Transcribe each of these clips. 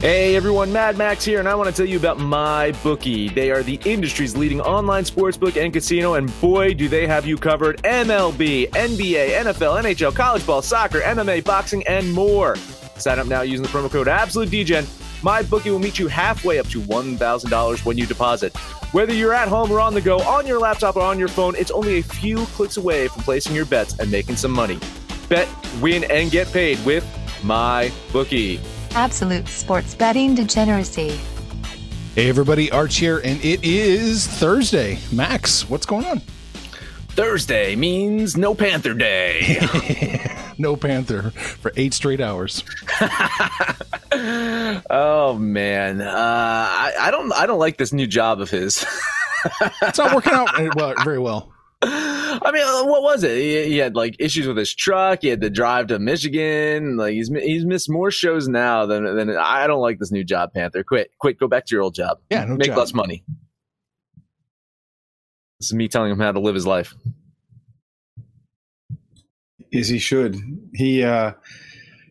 Hey everyone, Mad Max here, and I want to tell you about My Bookie. They are the industry's leading online sportsbook and casino, and boy, do they have you covered. MLB, NBA, NFL, NHL, college ball, soccer, MMA, boxing, and more. Sign up now using the promo code AbsoluteDGen. My Bookie will meet you halfway up to $1,000 when you deposit. Whether you're at home or on the go, on your laptop or on your phone, it's only a few clicks away from placing your bets and making some money. Bet, win, and get paid with My Bookie. Absolute sports betting degeneracy. Hey everybody, Arch here, and it is Thursday. Max, what's going on? Thursday means no Panther Day. no Panther for eight straight hours. oh man, uh, I, I, don't I don't like this new job of his. it's not working out well, very well. I mean, uh, what was it? He, he, had like issues with his truck. He had to drive to Michigan. Like he's he's missed more shows now than than I don't like this new job, Panther. Quit, quit, go back to your old job. Yeah, no make job. less money. This is me telling him how to live his life. As he should. He, uh,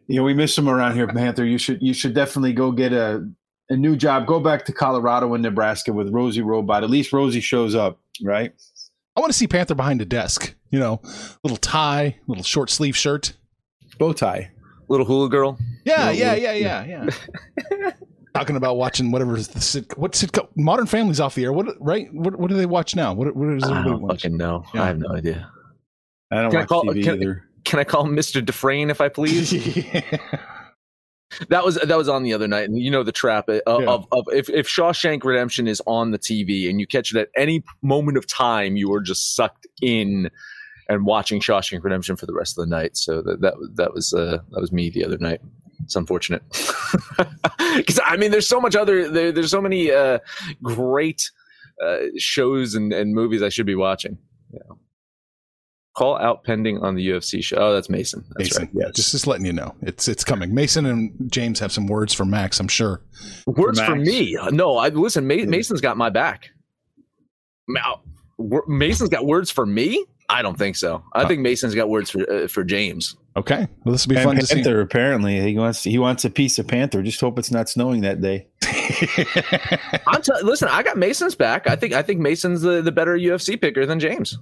you know, we miss him around here, Panther. You should you should definitely go get a a new job. Go back to Colorado and Nebraska with Rosie Robot. At least Rosie shows up, right? I want to see Panther behind a desk. You know, little tie, little short sleeve shirt, bow tie, little hula girl. Yeah, yeah, yeah, yeah, yeah. Talking about watching whatever is the sit, what sitcom Modern Family's off the air. What right? What what do they watch now? What what is it? I don't fucking know. Yeah. I have no idea. I don't can watch I call, TV can, either. Can I call Mr. Dufresne if I please? yeah. That was that was on the other night, and you know the trap of, yeah. of, of, if if Shawshank Redemption is on the TV and you catch it at any moment of time, you are just sucked in and watching Shawshank Redemption for the rest of the night. So that that, that was uh, that was me the other night. It's unfortunate because I mean, there's so much other there, there's so many uh, great uh, shows and, and movies I should be watching. You know. Call out pending on the UFC show. Oh, that's Mason. That's Mason. right. Yeah, just just letting you know, it's it's coming. Mason and James have some words for Max. I'm sure. Words for, for me? No, I listen. Ma- Mason's got my back. Mason's got words for me. I don't think so. I think Mason's got words for uh, for James. Okay, well, this will be and fun Panther, to see. Apparently, he wants he wants a piece of Panther. Just hope it's not snowing that day. I'm t- listen. I got Mason's back. I think I think Mason's the, the better UFC picker than James.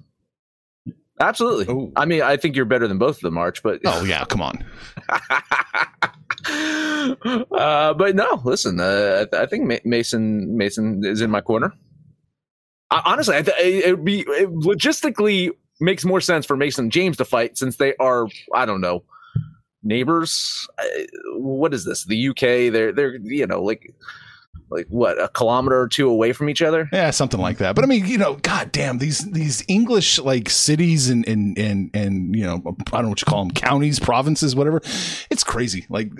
Absolutely. Ooh. I mean, I think you're better than both of them, Arch. But oh yeah, come on. uh, but no, listen. Uh, I think Mason Mason is in my corner. I, honestly, it would be it logistically makes more sense for Mason James to fight since they are, I don't know, neighbors. What is this? The UK? They're they're you know like like what a kilometer or two away from each other. Yeah, something like that. But I mean, you know, god damn these these English like cities and and and and you know, I don't know what you call them, counties, provinces, whatever. It's crazy. Like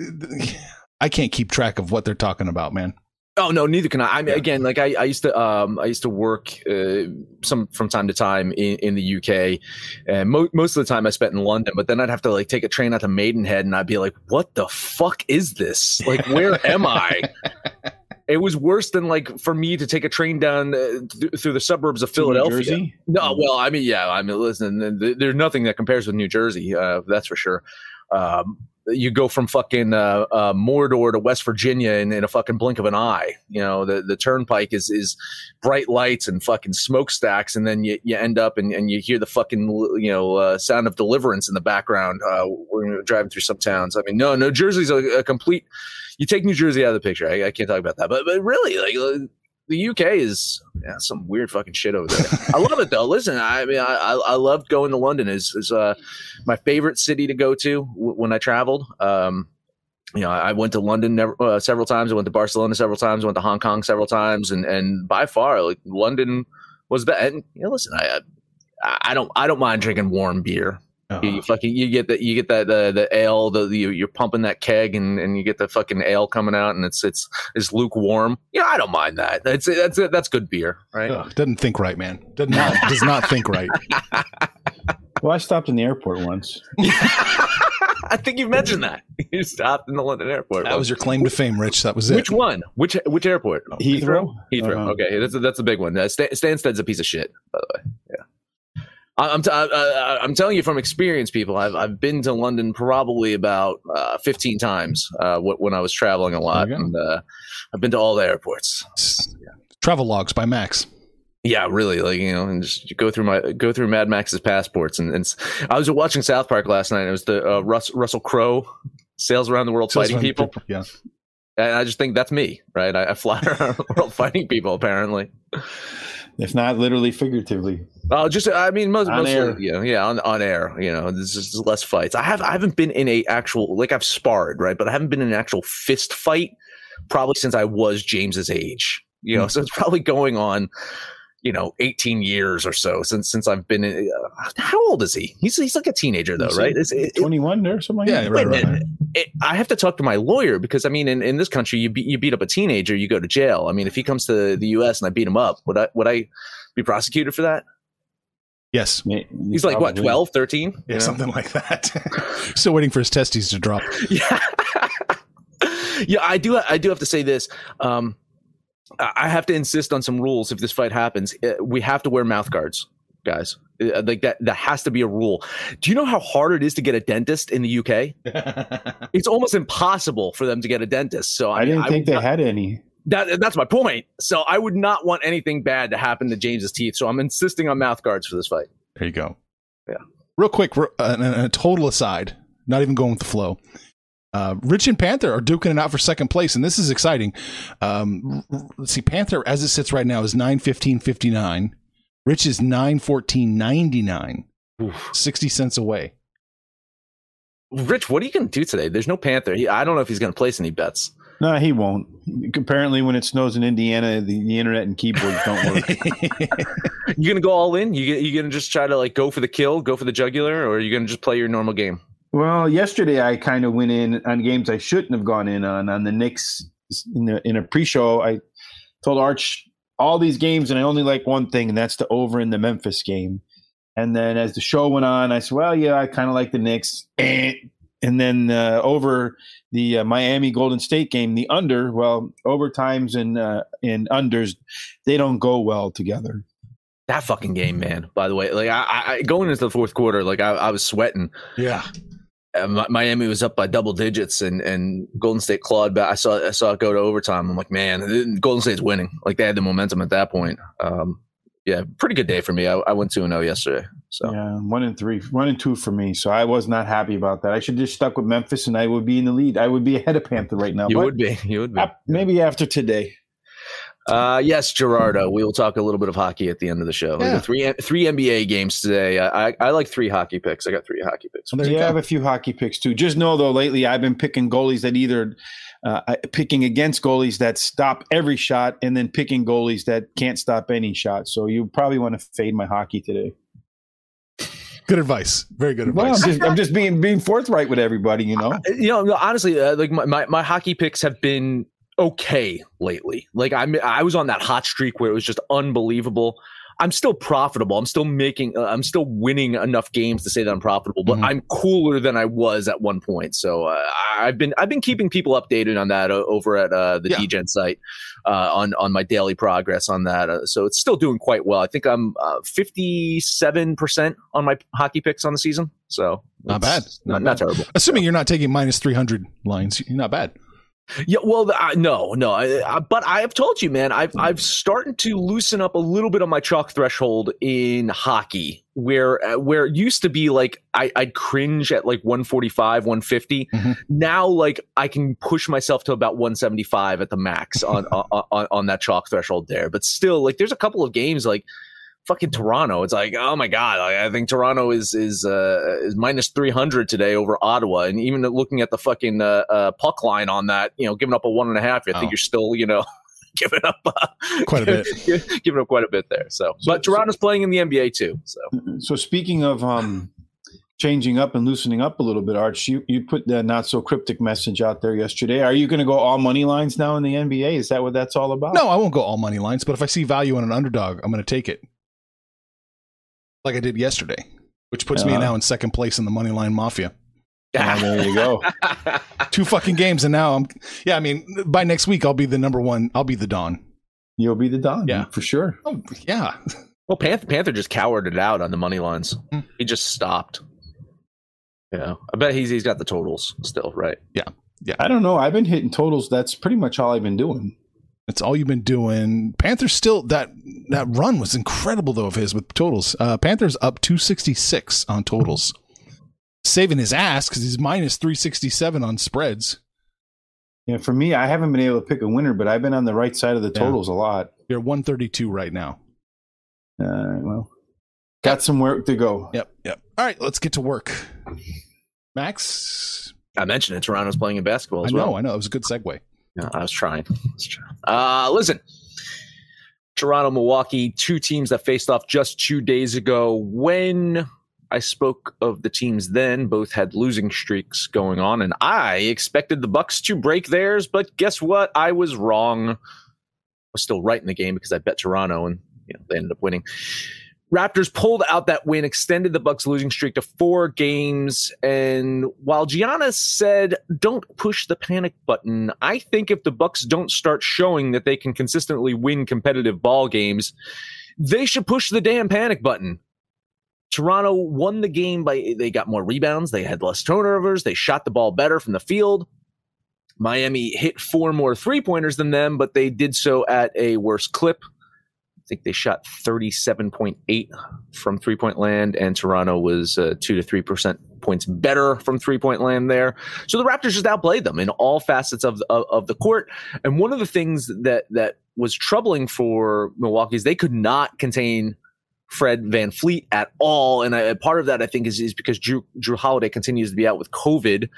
I can't keep track of what they're talking about, man. Oh no, neither can I. I mean, yeah. again, like I, I, used to, um, I used to work uh, some from time to time in, in the UK, and mo- most of the time I spent in London. But then I'd have to like take a train out to Maidenhead, and I'd be like, "What the fuck is this? Like, where am I?" It was worse than like for me to take a train down uh, th- through the suburbs of Philadelphia. No, well, I mean, yeah, I mean, listen, there's nothing that compares with New Jersey. Uh, that's for sure. Um, you go from fucking uh, uh, Mordor to West Virginia in, in, a fucking blink of an eye. You know, the, the turnpike is is bright lights and fucking smokestacks, and then you, you end up and, and you hear the fucking you know uh, sound of deliverance in the background uh, you're driving through some towns. I mean, no, no, Jersey's a, a complete. You take New Jersey out of the picture. I, I can't talk about that, but but really, like the UK is yeah, some weird fucking shit over there. I love it though. Listen, I mean, I I, I loved going to London. is is uh my favorite city to go to w- when I traveled. Um, you know, I went to London never, uh, several times. I went to Barcelona several times. I went to Hong Kong several times, and and by far, like London was the. And you know, listen, I I don't I don't mind drinking warm beer. Uh-huh. You, you fucking you get that you get that the the ale the, the you're pumping that keg and, and you get the fucking ale coming out and it's it's it's lukewarm. Yeah, I don't mind that. That's that's that's good beer, right? Ugh, doesn't think right, man. Does not does not think right. Well, I stopped in the airport once. I think you mentioned that you stopped in the London airport. That was your claim to fame, Rich. That was it. which one? Which which airport? Heathrow? Heathrow. Uh-huh. Okay, that's a, that's a big one. Uh, Stan- Stansted's a piece of shit, by the way. Yeah. I- I'm, t- I- I- I'm telling you from experience, people. I've, I've been to London probably about uh, 15 times uh, when I was traveling a lot, and uh, I've been to all the airports. Travel logs by Max. Yeah, really, like you know, and just go through my go through Mad Max's passports, and, and I was watching South Park last night. It was the uh, Russ, Russell Crowe sails around the world fighting people, Yeah. and I just think that's me, right? I, I fly around the world fighting people, apparently. If not literally, figuratively. Oh, just I mean, most On mostly, know, yeah, on on air. You know, there's just less fights. I have I haven't been in a actual like I've sparred right, but I haven't been in an actual fist fight probably since I was James's age. You know, hmm. so it's probably going on. You know, 18 years or so since since I've been in. Uh, how old is he? He's he's like a teenager though, Is right? he Is it, it, 21 there, something like Yeah, that? right, wait right. It, I have to talk to my lawyer because I mean, in, in this country, you beat you beat up a teenager, you go to jail. I mean, if he comes to the U.S. and I beat him up, would I would I be prosecuted for that? Yes. Yeah, He's like what, probably. 12, 13? Yeah, You something like that. Still waiting for his testes to drop. Yeah. yeah, I do I do have to say this. Um I I have to insist on some rules if this fight happens. Uh, We have to wear mouth guards, guys. Uh, Like that that has to be a rule. Do you know how hard it is to get a dentist in the UK? It's almost impossible for them to get a dentist. So I, I didn't I think would they not- had any. that, that's my point. So I would not want anything bad to happen to James's teeth. So I'm insisting on mouth guards for this fight. There you go. Yeah. Real quick, r- uh, and a, a total aside, not even going with the flow. Uh, Rich and Panther are duking it out for second place, and this is exciting. Um, r- r- let's see, Panther, as it sits right now, is nine fifteen fifty nine. Rich is nine fourteen ninety nine. Sixty cents away. Rich, what are you going to do today? There's no Panther. He, I don't know if he's going to place any bets. No, he won't. Apparently, when it snows in Indiana, the, the internet and keyboards don't work. You going to go all in? You you going to just try to like go for the kill, go for the jugular, or are you going to just play your normal game? Well, yesterday I kind of went in on games I shouldn't have gone in on. On the Knicks in, the, in a pre-show, I told Arch all these games, and I only like one thing, and that's the over in the Memphis game. And then as the show went on, I said, "Well, yeah, I kind of like the Knicks." And then uh, over the uh, Miami Golden State game, the under. Well, overtimes and uh, and unders, they don't go well together. That fucking game, man. By the way, like I, I I- going into the fourth quarter, like I, I was sweating. yeah. Uh, Miami was up by double digits, and and Golden State clawed back. I saw I saw it go to overtime. I'm like, man, Golden State's winning. Like they had the momentum at that point. Um, yeah, pretty good day for me. I, I went two and zero yesterday. So Yeah, one and three, one and two for me. So I was not happy about that. I should just stuck with Memphis, and I would be in the lead. I would be ahead of Panther right now. you would be, you would be. maybe after today. Uh, yes, Gerardo. We will talk a little bit of hockey at the end of the show. Yeah. Three three NBA games today. I, I I like three hockey picks. I got three hockey picks. So there you I go. have a few hockey picks too. Just know though, lately I've been picking goalies that either uh, picking against goalies that stop every shot, and then picking goalies that can't stop any shot. So you probably want to fade my hockey today. Good advice. Very good Well, I'm advice. just, I'm just being being forthright with everybody. You know. you know, honestly, uh, like my, my, my hockey picks have been okay lately. Like I'm, I was on that hot streak where it was just unbelievable. I'm still profitable. I'm still making, uh, I'm still winning enough games to say that I'm profitable, but Mhm. I'm cooler than I was at one point. So uh, I've been, I've been keeping people updated on that uh, over at uh, the Yeah. Degen site uh, on on my daily progress on that. Uh, so it's still doing quite well. I think I'm uh, 57 percent on my hockey picks on the season. So Not bad. not, Not not bad. terrible. Assuming you're not taking minus 300 lines, you're not bad. Yeah, well, I, no, no, I, I, but I have told you, man, I've I've started to loosen up a little bit on my chalk threshold in hockey, where uh, where it used to be like I, I'd cringe at like 145, 150. Mhm. Now, like I can push myself to about 175 at the max on, on on on that chalk threshold there. But still, like there's a couple of games like fucking Toronto. It's like, oh my god, like, I think Toronto is is uh, is minus three hundred today over Ottawa, and even looking at the fucking uh, uh, puck line on that, you know, giving up a one and a half, I think Oh. you're still, you know. Giving up uh, Quite a bit. giving up quite a bit there. So, but Toronto's playing in the NBA too. So, So speaking of um, changing up and loosening up a little bit, Arch. You you put the not so cryptic message out there yesterday. Are you going to go all money lines now in the NBA? Is that what that's all about? No, I won't go all money lines, but if I see value in an underdog, I'm going to take it. Like I did yesterday, which puts me Uh-huh. now in second place in the money line mafia. Ah, there you go. Two fucking games, and now I'm. Yeah, I mean, by next week I'll be the number one. I'll be the Don. You'll be the Don. Yeah. for sure. Oh yeah, Well, Panther, Panther just cowered it out on the money lines. Hmm. He just stopped. Yeah, I bet he's he's got the totals still, right? Yeah, yeah. I don't know. I've been hitting totals. That's pretty much all I've been doing. That's all you've been doing. Panthers still that that run was incredible though of his with totals. Uh, Panthers up 266 on totals, saving his ass because he's minus 367 on spreads. Yeah, for me, I haven't been able to pick a winner, but I've been on the right side of the Yeah. totals a lot. You're 132 right now. Uh, well, got some work to go. Yep, yep. All right, let's get to work. Max, I mentioned it. Toronto's playing in basketball as I as know, well. I know. It was a good segue. I was trying. I was trying. Uh, listen, Toronto, Milwaukee, two teams that faced off just two days ago. When I spoke of the teams then, both had losing streaks going on, and I expected the Bucks to break theirs. But guess what? I was wrong. I was still right in the game because I bet Toronto, and you know, they ended up winning. Raptors pulled out that win, extended the Bucks' losing streak to four games. And while Giannis said, "Don't push the panic button," I think if the Bucks don't start showing that they can consistently win competitive ball games, they should push the damn panic button. Toronto won the game by they got more rebounds, they had less turnovers, they shot the ball better from the field. Miami hit four more three pointers than them, but they did so at a worse clip. I think they shot 37.8 from three point land, and Toronto was uh, two to three percent points better from three point land there. So the Raptors just outplayed them in all facets of, of, of the court. And one of the things that, that was troubling for Milwaukee is they could not contain Fred VanVleet at all. And I, part of that, I think, is, is because Jrue, Jrue Holiday continues to be out with COVID.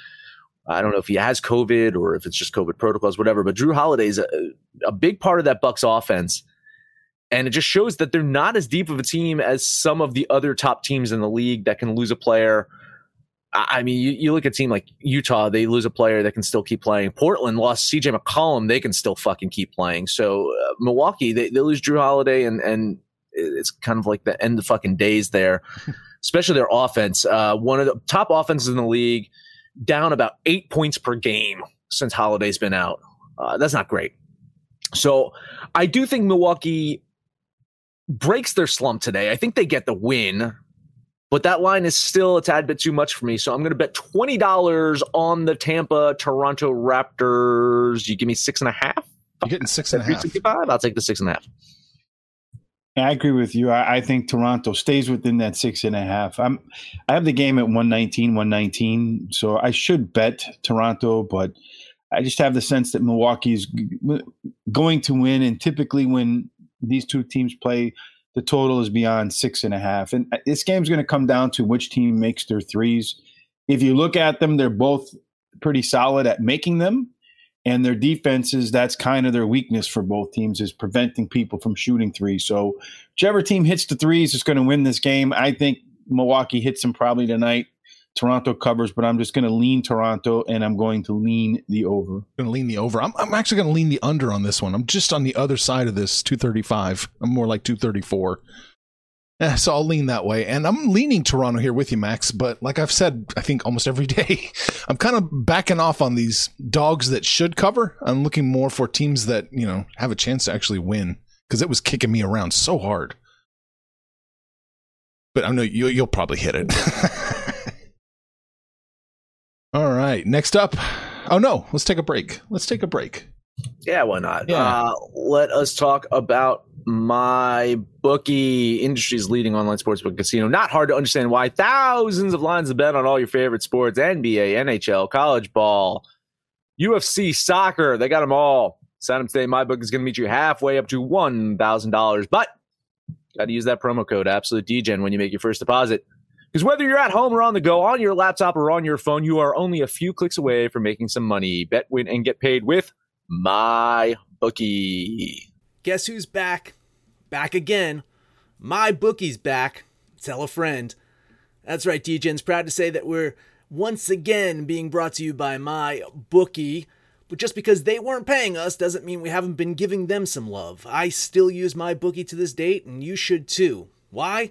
I don't know if he has COVID or if it's just COVID protocols, whatever. But Jrue Holiday is a, a big part of that Bucks offense. And it just shows that they're not as deep of a team as some of the other top teams in the league that can lose a player. I mean, you, you look at a team like Utah, they lose a player that can still keep playing. Portland lost CJ McCollum, they can still fucking keep playing. So uh, Milwaukee, they, they lose Jrue Holiday, and and it's kind of like the end of fucking days there, especially their offense. Uh, one of the top offenses in the league, down about eight points per game since Holiday's been out. Uh, that's not great. So I do think Milwaukee breaks their slump today. I think they get the win, but that line is still a tad bit too much for me. So I'm going to bet twenty dollars on the Tampa Toronto Raptors. You give me six and a half. You're getting six and a half. 365? I'll take the six and a half. I agree with you. I, I think Toronto stays within that six and a half. I'm, I have the game at 119, 119. So I should bet Toronto, but I just have the sense that Milwaukee's g- going to win. And typically, when these two teams play, the total is beyond six and a half. And uh, this game's going to come down to which team makes their threes. If you look at them, they're both pretty solid at making them and their defenses that's kind of their weakness for both teams is preventing people from shooting threes so whichever team hits the threes is going to win this game i think milwaukee hits them probably tonight toronto covers but i'm just going to lean toronto and i'm going to lean the over going to lean the over. I'm, I'm actually going to lean the under on this one. I'm just on the other side of this 235. I'm more like 234. Yeah, so I'll lean that way. And I'm leaning Toronto here with you, Max. But like I've said, I think almost every day, I'm kind of backing off on these dogs that should cover. I'm looking more for teams that, you know, have a chance to actually win because it was kicking me around so hard. But I know you, you'll probably hit it. All right. Next up. Oh, no. Let's take a break. Let's take a break. Yeah, why not? Yeah. Uh, let us talk about my bookie industry's leading online sportsbook casino. Not hard to understand why thousands of lines of bet on all your favorite sports: NBA, NHL, college ball, UFC, soccer. They got them all. Sign up today. My book is going to meet you halfway up to one thousand dollars, but got to use that promo code Absolute DGen when you make your first deposit. Because whether you're at home or on the go, on your laptop or on your phone, you are only a few clicks away from making some money. Bet, win, and get paid with my bookie. Guess who's back? Back again. My bookie's back. Tell a friend. That's right, DJ's proud to say that we're once again being brought to you by my bookie. But just because they weren't paying us doesn't mean we haven't been giving them some love. I still use my bookie to this date, and you should too. Why?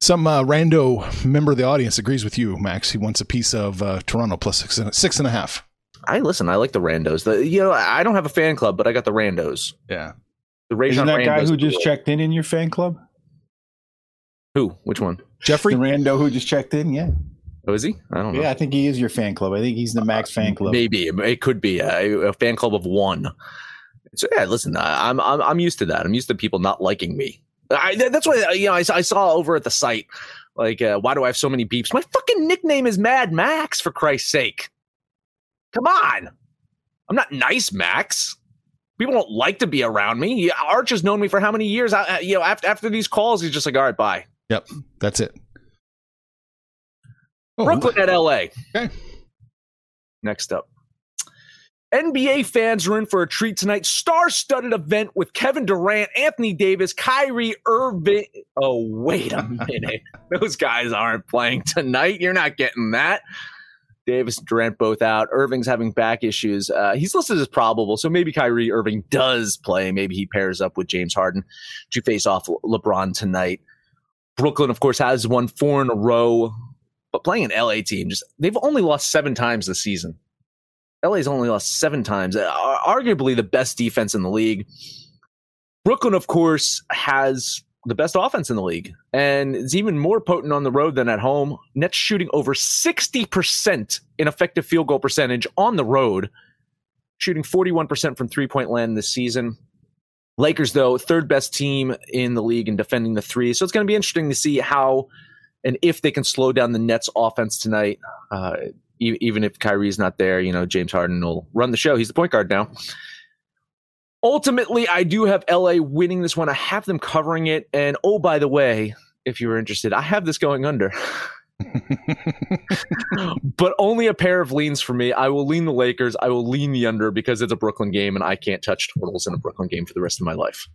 Some uh, rando member of the audience agrees with you, Max. He wants a piece of uh, Toronto plus six and, six and a half. I listen. I like the randos. The, you know, I don't have a fan club, but I got the randos. Yeah. The Rajon Isn't that guy who just cool. checked in in your fan club? Who? Which one? Jeffrey? The rando who just checked in? Yeah. Oh, is he? I don't know. Yeah, I think he is your fan club. I think he's the Max fan club. Maybe it could be a, a fan club of one. So yeah, listen, I- I'm I'm I'm used to that. I'm used to people not liking me. I, that's why you know I, saw- I saw over at the site like uh, why do I have so many beeps? My fucking nickname is Mad Max for Christ's sake. Come on, I'm not nice, Max. People don't like to be around me. Arch has known me for how many years? I- you know, after after these calls, he's just like, all right, bye. Yep. That's it. Oh, Brooklyn at LA. Okay. Next up. NBA fans are in for a treat tonight. Star studded event with Kevin Durant, Anthony Davis, Kyrie Irving. Oh, wait a minute. Those guys aren't playing tonight. You're not getting that. Davis and Durant both out. Irving's having back issues. Uh, he's listed as probable, so maybe Kyrie Irving does play. Maybe he pairs up with James Harden to face off LeBron tonight. Brooklyn, of course, has won four in a row, but playing an LA team, just they've only lost seven times this season. LA's only lost seven times, uh, arguably the best defense in the league. Brooklyn, of course, has the best offense in the league, and it's even more potent on the road than at home. Nets shooting over 60% in effective field goal percentage on the road, shooting 41% from three point land this season. Lakers, though, third best team in the league in defending the three. So it's going to be interesting to see how and if they can slow down the Nets offense tonight. Uh, e- even if Kyrie's not there, you know, James Harden will run the show. He's the point guard now. Ultimately, I do have LA winning this one. I have them covering it. And oh, by the way, if you were interested, I have this going under. but only a pair of leans for me. I will lean the Lakers. I will lean the under because it's a Brooklyn game and I can't touch totals in a Brooklyn game for the rest of my life.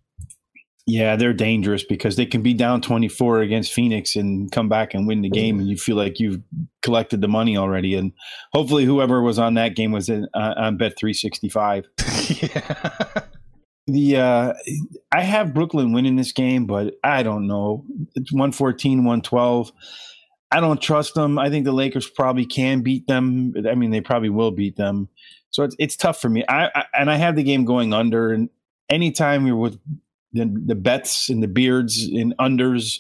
Yeah, they're dangerous because they can be down 24 against Phoenix and come back and win the game, and you feel like you've collected the money already. And hopefully, whoever was on that game was in, uh, on Bet 365. yeah. The uh, I have Brooklyn winning this game, but I don't know. It's 114, 112. I don't trust them. I think the Lakers probably can beat them. I mean, they probably will beat them. So it's it's tough for me. I, I and I have the game going under. And anytime you're with the, the bets and the beards and unders,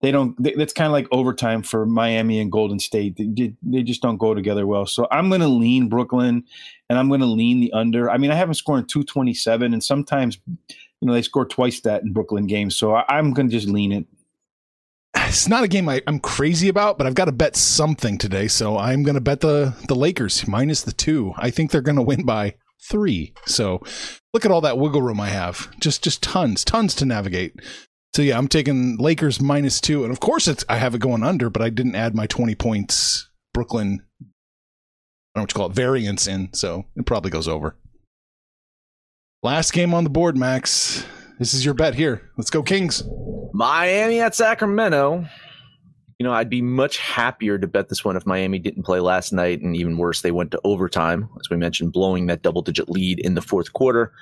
they don't. That's kind of like overtime for Miami and Golden State. They, they just don't go together well. So I'm going to lean Brooklyn, and I'm going to lean the under. I mean, I have them scoring 227, and sometimes you know they score twice that in Brooklyn games. So I, I'm going to just lean it. It's not a game I, I'm crazy about, but I've got to bet something today. So I'm going to bet the, the Lakers minus the two. I think they're going to win by three. So look at all that wiggle room I have. Just just tons, tons to navigate. So yeah, I'm taking Lakers minus two, and of course it's I have it going under, but I didn't add my 20 points Brooklyn. I don't know what you call it variance in, so it probably goes over. Last game on the board, Max. This is your bet here. Let's go Kings. Miami at Sacramento. You know, I'd be much happier to bet this one if Miami didn't play last night, and even worse, they went to overtime, as we mentioned, blowing that double digit lead in the fourth quarter.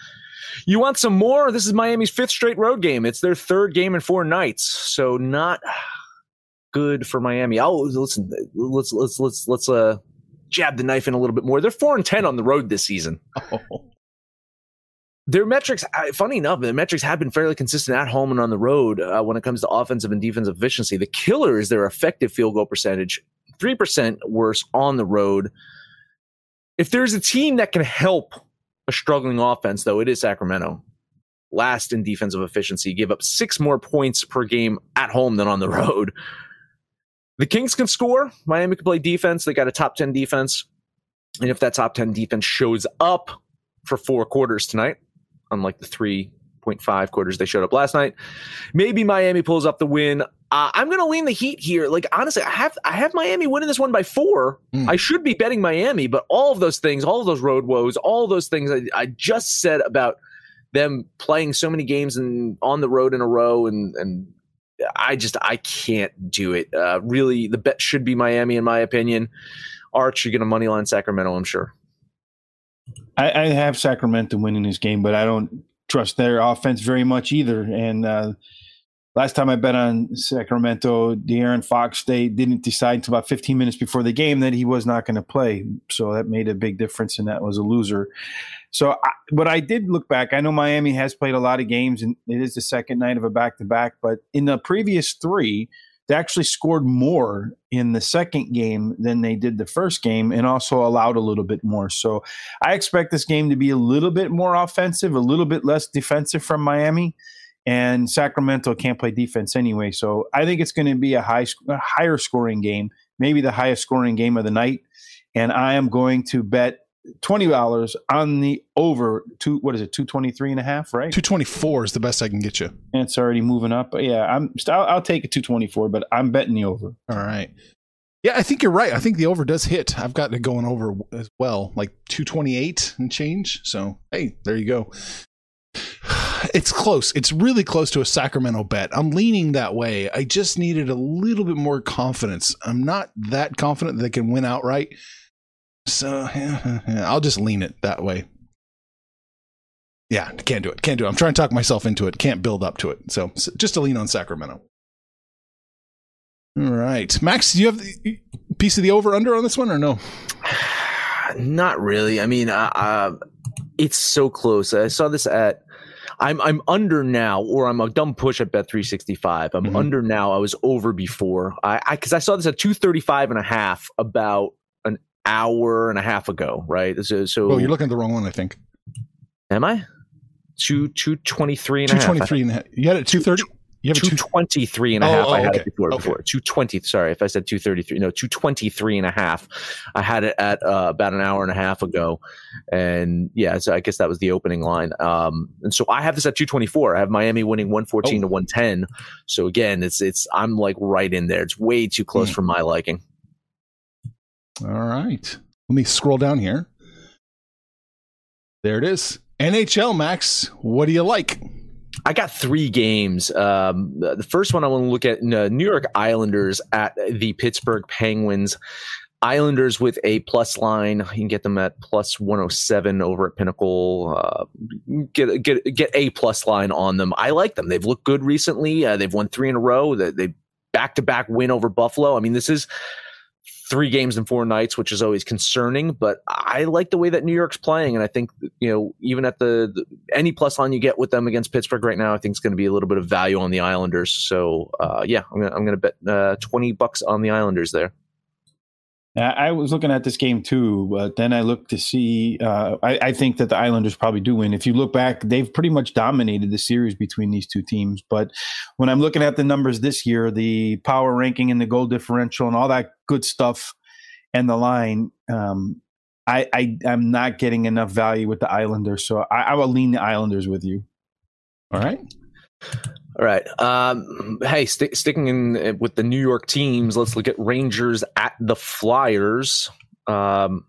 You want some more? This is Miami's fifth straight road game. It's their third game in four nights, so not good for Miami. Oh, listen, let's let's let's let's uh jab the knife in a little bit more. They're four and ten on the road this season. Oh. Their metrics, funny enough, the metrics have been fairly consistent at home and on the road uh, when it comes to offensive and defensive efficiency. The killer is their effective field goal percentage, three percent worse on the road. If there's a team that can help a struggling offense, though, it is Sacramento. Last in defensive efficiency, give up six more points per game at home than on the road. The Kings can score. Miami can play defense. They got a top 10 defense. And if that top 10 defense shows up for four quarters tonight, unlike the 3.5 quarters they showed up last night, maybe Miami pulls up the win. Uh, I'm going to lean the Heat here. Like honestly, I have I have Miami winning this one by four. Mm. I should be betting Miami, but all of those things, all of those road woes, all those things I, I just said about them playing so many games and on the road in a row and and I just I can't do it. Uh, really, the bet should be Miami, in my opinion. Arch, you're going to moneyline Sacramento, I'm sure. I, I, have Sacramento winning this game, but I don't trust their offense very much either. And uh, last time I bet on Sacramento, De'Aaron Fox, they didn't decide until about 15 minutes before the game that he was not going to play. So that made a big difference, and that was a loser. So, I, but I did look back. I know Miami has played a lot of games, and it is the second night of a back to back. But in the previous three, they actually scored more in the second game than they did the first game, and also allowed a little bit more. So, I expect this game to be a little bit more offensive, a little bit less defensive from Miami. And Sacramento can't play defense anyway, so I think it's going to be a high, a higher scoring game, maybe the highest scoring game of the night. And I am going to bet twenty dollars on the over two. What is it? Two twenty three and a half, right? Two twenty four is the best I can get you. And it's already moving up. But yeah, I'm. I'll, I'll take a two twenty four, but I'm betting the over. All right. Yeah, I think you're right. I think the over does hit. I've got it going over as well, like two twenty eight and change. So hey, there you go. It's close. It's really close to a Sacramento bet. I'm leaning that way. I just needed a little bit more confidence. I'm not that confident that they can win outright. So yeah, I'll just lean it that way. Yeah, can't do it. Can't do it. I'm trying to talk myself into it. Can't build up to it. So, so just a lean on Sacramento. All right, Max, do you have the piece of the over under on this one or no? Not really. I mean, uh, uh, it's so close. I saw this at. I'm I'm under now, or I'm a dumb push at bet 365. I'm mm-hmm. under now. I was over before. I because I, I saw this at 235 and a half about hour and a half ago, right? So, so oh, you're looking at the wrong one, I think. Am I? Two two twenty three and two twenty three and a half. You had it two thirty. You have two twenty three and a half. Oh, oh, I had okay. it before. Okay. Before two twenty. Sorry, if I said two thirty three. No, two twenty three and a half. I had it at uh, about an hour and a half ago, and yeah, so I guess that was the opening line. Um, and so I have this at two twenty four. I have Miami winning one fourteen oh. to one ten. So again, it's it's I'm like right in there. It's way too close mm. for my liking. All right. Let me scroll down here. There it is. NHL Max, what do you like? I got three games. Um, the first one I want to look at uh, New York Islanders at the Pittsburgh Penguins. Islanders with a plus line. You can get them at plus 107 over at Pinnacle. Uh, get get get a plus line on them. I like them. They've looked good recently. Uh, they've won three in a row. They back to back win over Buffalo. I mean, this is three games in four nights, which is always concerning. But I like the way that New York's playing, and I think you know even at the, the any plus line you get with them against Pittsburgh right now, I think it's going to be a little bit of value on the Islanders. So uh, yeah, I'm gonna, I'm gonna bet uh, twenty bucks on the Islanders there. I was looking at this game too, but then I looked to see. Uh, I, I, think that the Islanders probably do win. If you look back, they've pretty much dominated the series between these two teams. But when I'm looking at the numbers this year, the power ranking and the goal differential and all that good stuff, and the line, um, I, I am not getting enough value with the Islanders, so I, I will lean the Islanders with you. All right. All right. Um, hey, st- sticking in uh, with the New York teams, let's look at Rangers at the Flyers. Um,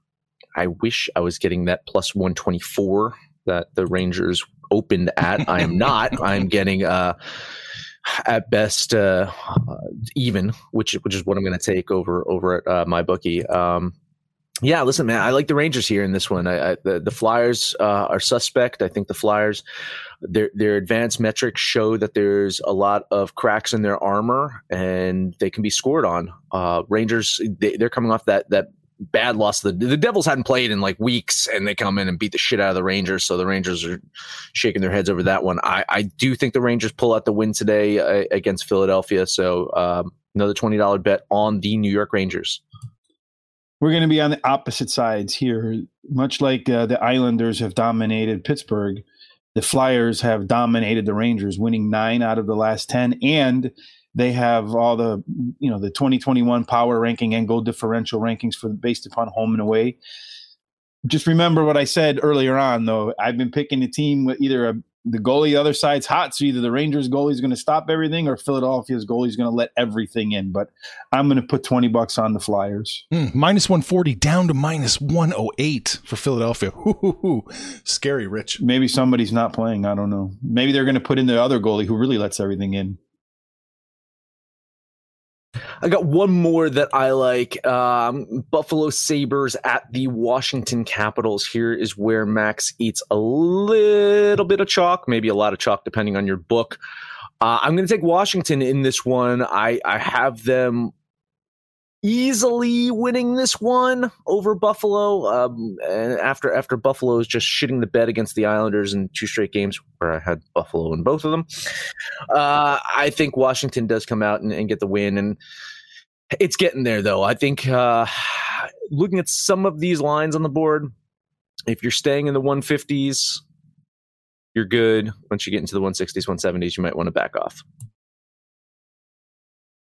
I wish I was getting that plus 124 that the Rangers opened at. I am not. I'm getting uh, at best uh, even, which which is what I'm going to take over over at uh, my bookie. Um, yeah, listen, man, I like the Rangers here in this one. I, I, the the Flyers uh, are suspect. I think the Flyers, their their advanced metrics show that there's a lot of cracks in their armor, and they can be scored on. Uh, Rangers, they, are coming off that that bad loss. The the Devils hadn't played in like weeks, and they come in and beat the shit out of the Rangers. So the Rangers are shaking their heads over that one. I I do think the Rangers pull out the win today uh, against Philadelphia. So um, another twenty dollar bet on the New York Rangers. We're going to be on the opposite sides here, much like uh, the Islanders have dominated Pittsburgh. The Flyers have dominated the Rangers, winning nine out of the last ten, and they have all the you know the 2021 power ranking and goal differential rankings for based upon home and away. Just remember what I said earlier on, though. I've been picking a team with either a, the goalie the other side's hot, so either the Rangers goalie is going to stop everything, or Philadelphia's goalie is going to let everything in. But I'm going to put 20 bucks on the Flyers. Mm, minus 140 down to minus 108 for Philadelphia. Ooh, scary, Rich. Maybe somebody's not playing. I don't know. Maybe they're going to put in the other goalie who really lets everything in. I got one more that I like. Um, Buffalo Sabres at the Washington Capitals. Here is where Max eats a little bit of chalk, maybe a lot of chalk, depending on your book. Uh, I'm going to take Washington in this one. I, I have them easily winning this one over Buffalo. Um, and after after Buffalo is just shitting the bed against the Islanders in two straight games, where I had Buffalo in both of them, uh, I think Washington does come out and, and, get the win. And it's getting there, though. I think uh, looking at some of these lines on the board, if you're staying in the 150s, you're good. Once you get into the 160s, 170s, you might want to back off.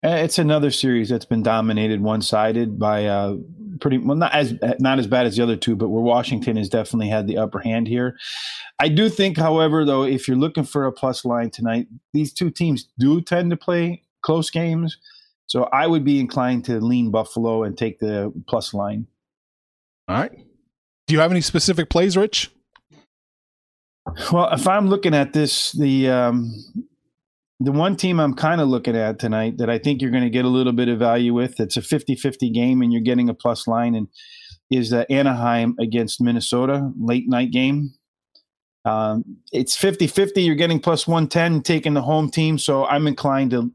Eh, it's another series that's been dominated one sided by uh, pretty well, not as not as bad as the other two, but where Washington has definitely had the upper hand here. I do think, however, though, if you're looking for a plus line tonight, these two teams do tend to play close games. So I would be inclined to lean Buffalo and take the plus line. All right. Do you have any specific plays, Rich? Well, if I'm looking at this, the um, the one team I'm kind of looking at tonight that I think you're going to get a little bit of value with, it's a 50 50 game and you're getting a plus line, and is Anaheim against Minnesota late night game. Um, it's 50 50. You're getting plus 110, taking the home team. So I'm inclined to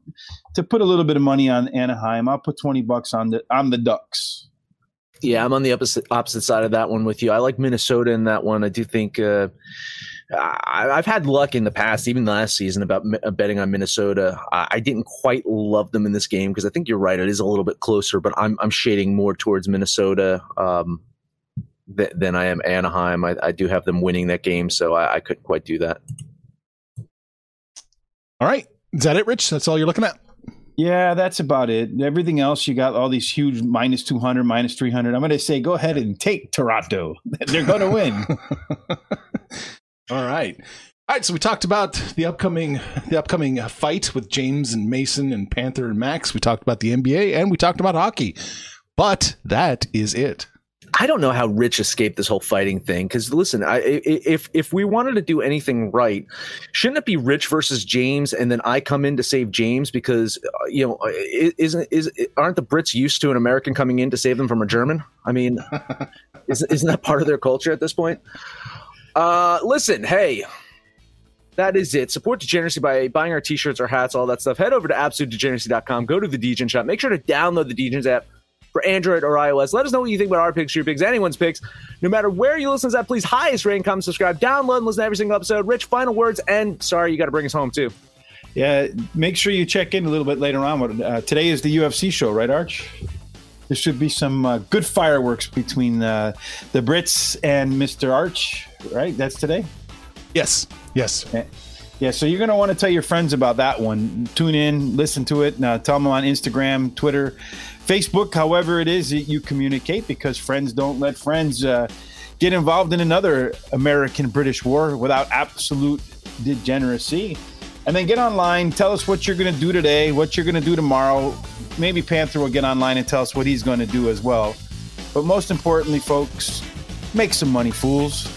to put a little bit of money on Anaheim. I'll put 20 bucks on the on the Ducks. Yeah, I'm on the opposite opposite side of that one with you. I like Minnesota in that one. I do think uh, I, have had luck in the past, even last season, about uh, betting on Minnesota. I, I didn't quite love them in this game because I think you're right; it is a little bit closer. But I'm I'm shading more towards Minnesota um, th- than I am Anaheim. I, I, do have them winning that game, so I, I couldn't quite do that. All right, is that it, Rich? That's all you're looking at. Yeah, that's about it. Everything else, you got all these huge minus 200, minus 300. I'm going to say go ahead and take Toronto. They're going to win. All right. All right, so we talked about the upcoming the upcoming fight with James and Mason and Panther and Max. We talked about the NBA and we talked about hockey. But that is it. I don't know how Rich escaped this whole fighting thing. Because listen, I, if if we wanted to do anything right, shouldn't it be Rich versus James, and then I come in to save James? Because uh, you know, isn't is aren't the Brits used to an American coming in to save them from a German? I mean, isn't, isn't that part of their culture at this point? Uh, listen, hey, that is it. Support Degeneracy by buying our t-shirts, our hats, all that stuff. Head over to absolutedegeneracy.com. Go to the Degen shop. Make sure to download the Degens app for Android or iOS. Let us know what you think about our picks, your picks, anyone's picks. No matter where you listen to that, please highest rank, comment, subscribe, download, and listen to every single episode. Rich, final words, and sorry, you got to bring us home too. Yeah, make sure you check in a little bit later on. Uh, today is the UFC show, right, Arch? there should be some uh, good fireworks between uh, the Brits and Mr. Arch, right? That's today? Yes. Yes. Yeah, so you're going to want to tell your friends about that one. Tune in, listen to it, uh, tell them on Instagram, Twitter, Facebook, however it is that you communicate, because friends don't let friends uh, get involved in another American British war without absolute degeneracy. And then get online, tell us what you're going to do today, what you're going to do tomorrow, maybe Panther will get online and tell us what he's going to do as well. But most importantly, folks, make some money, fools.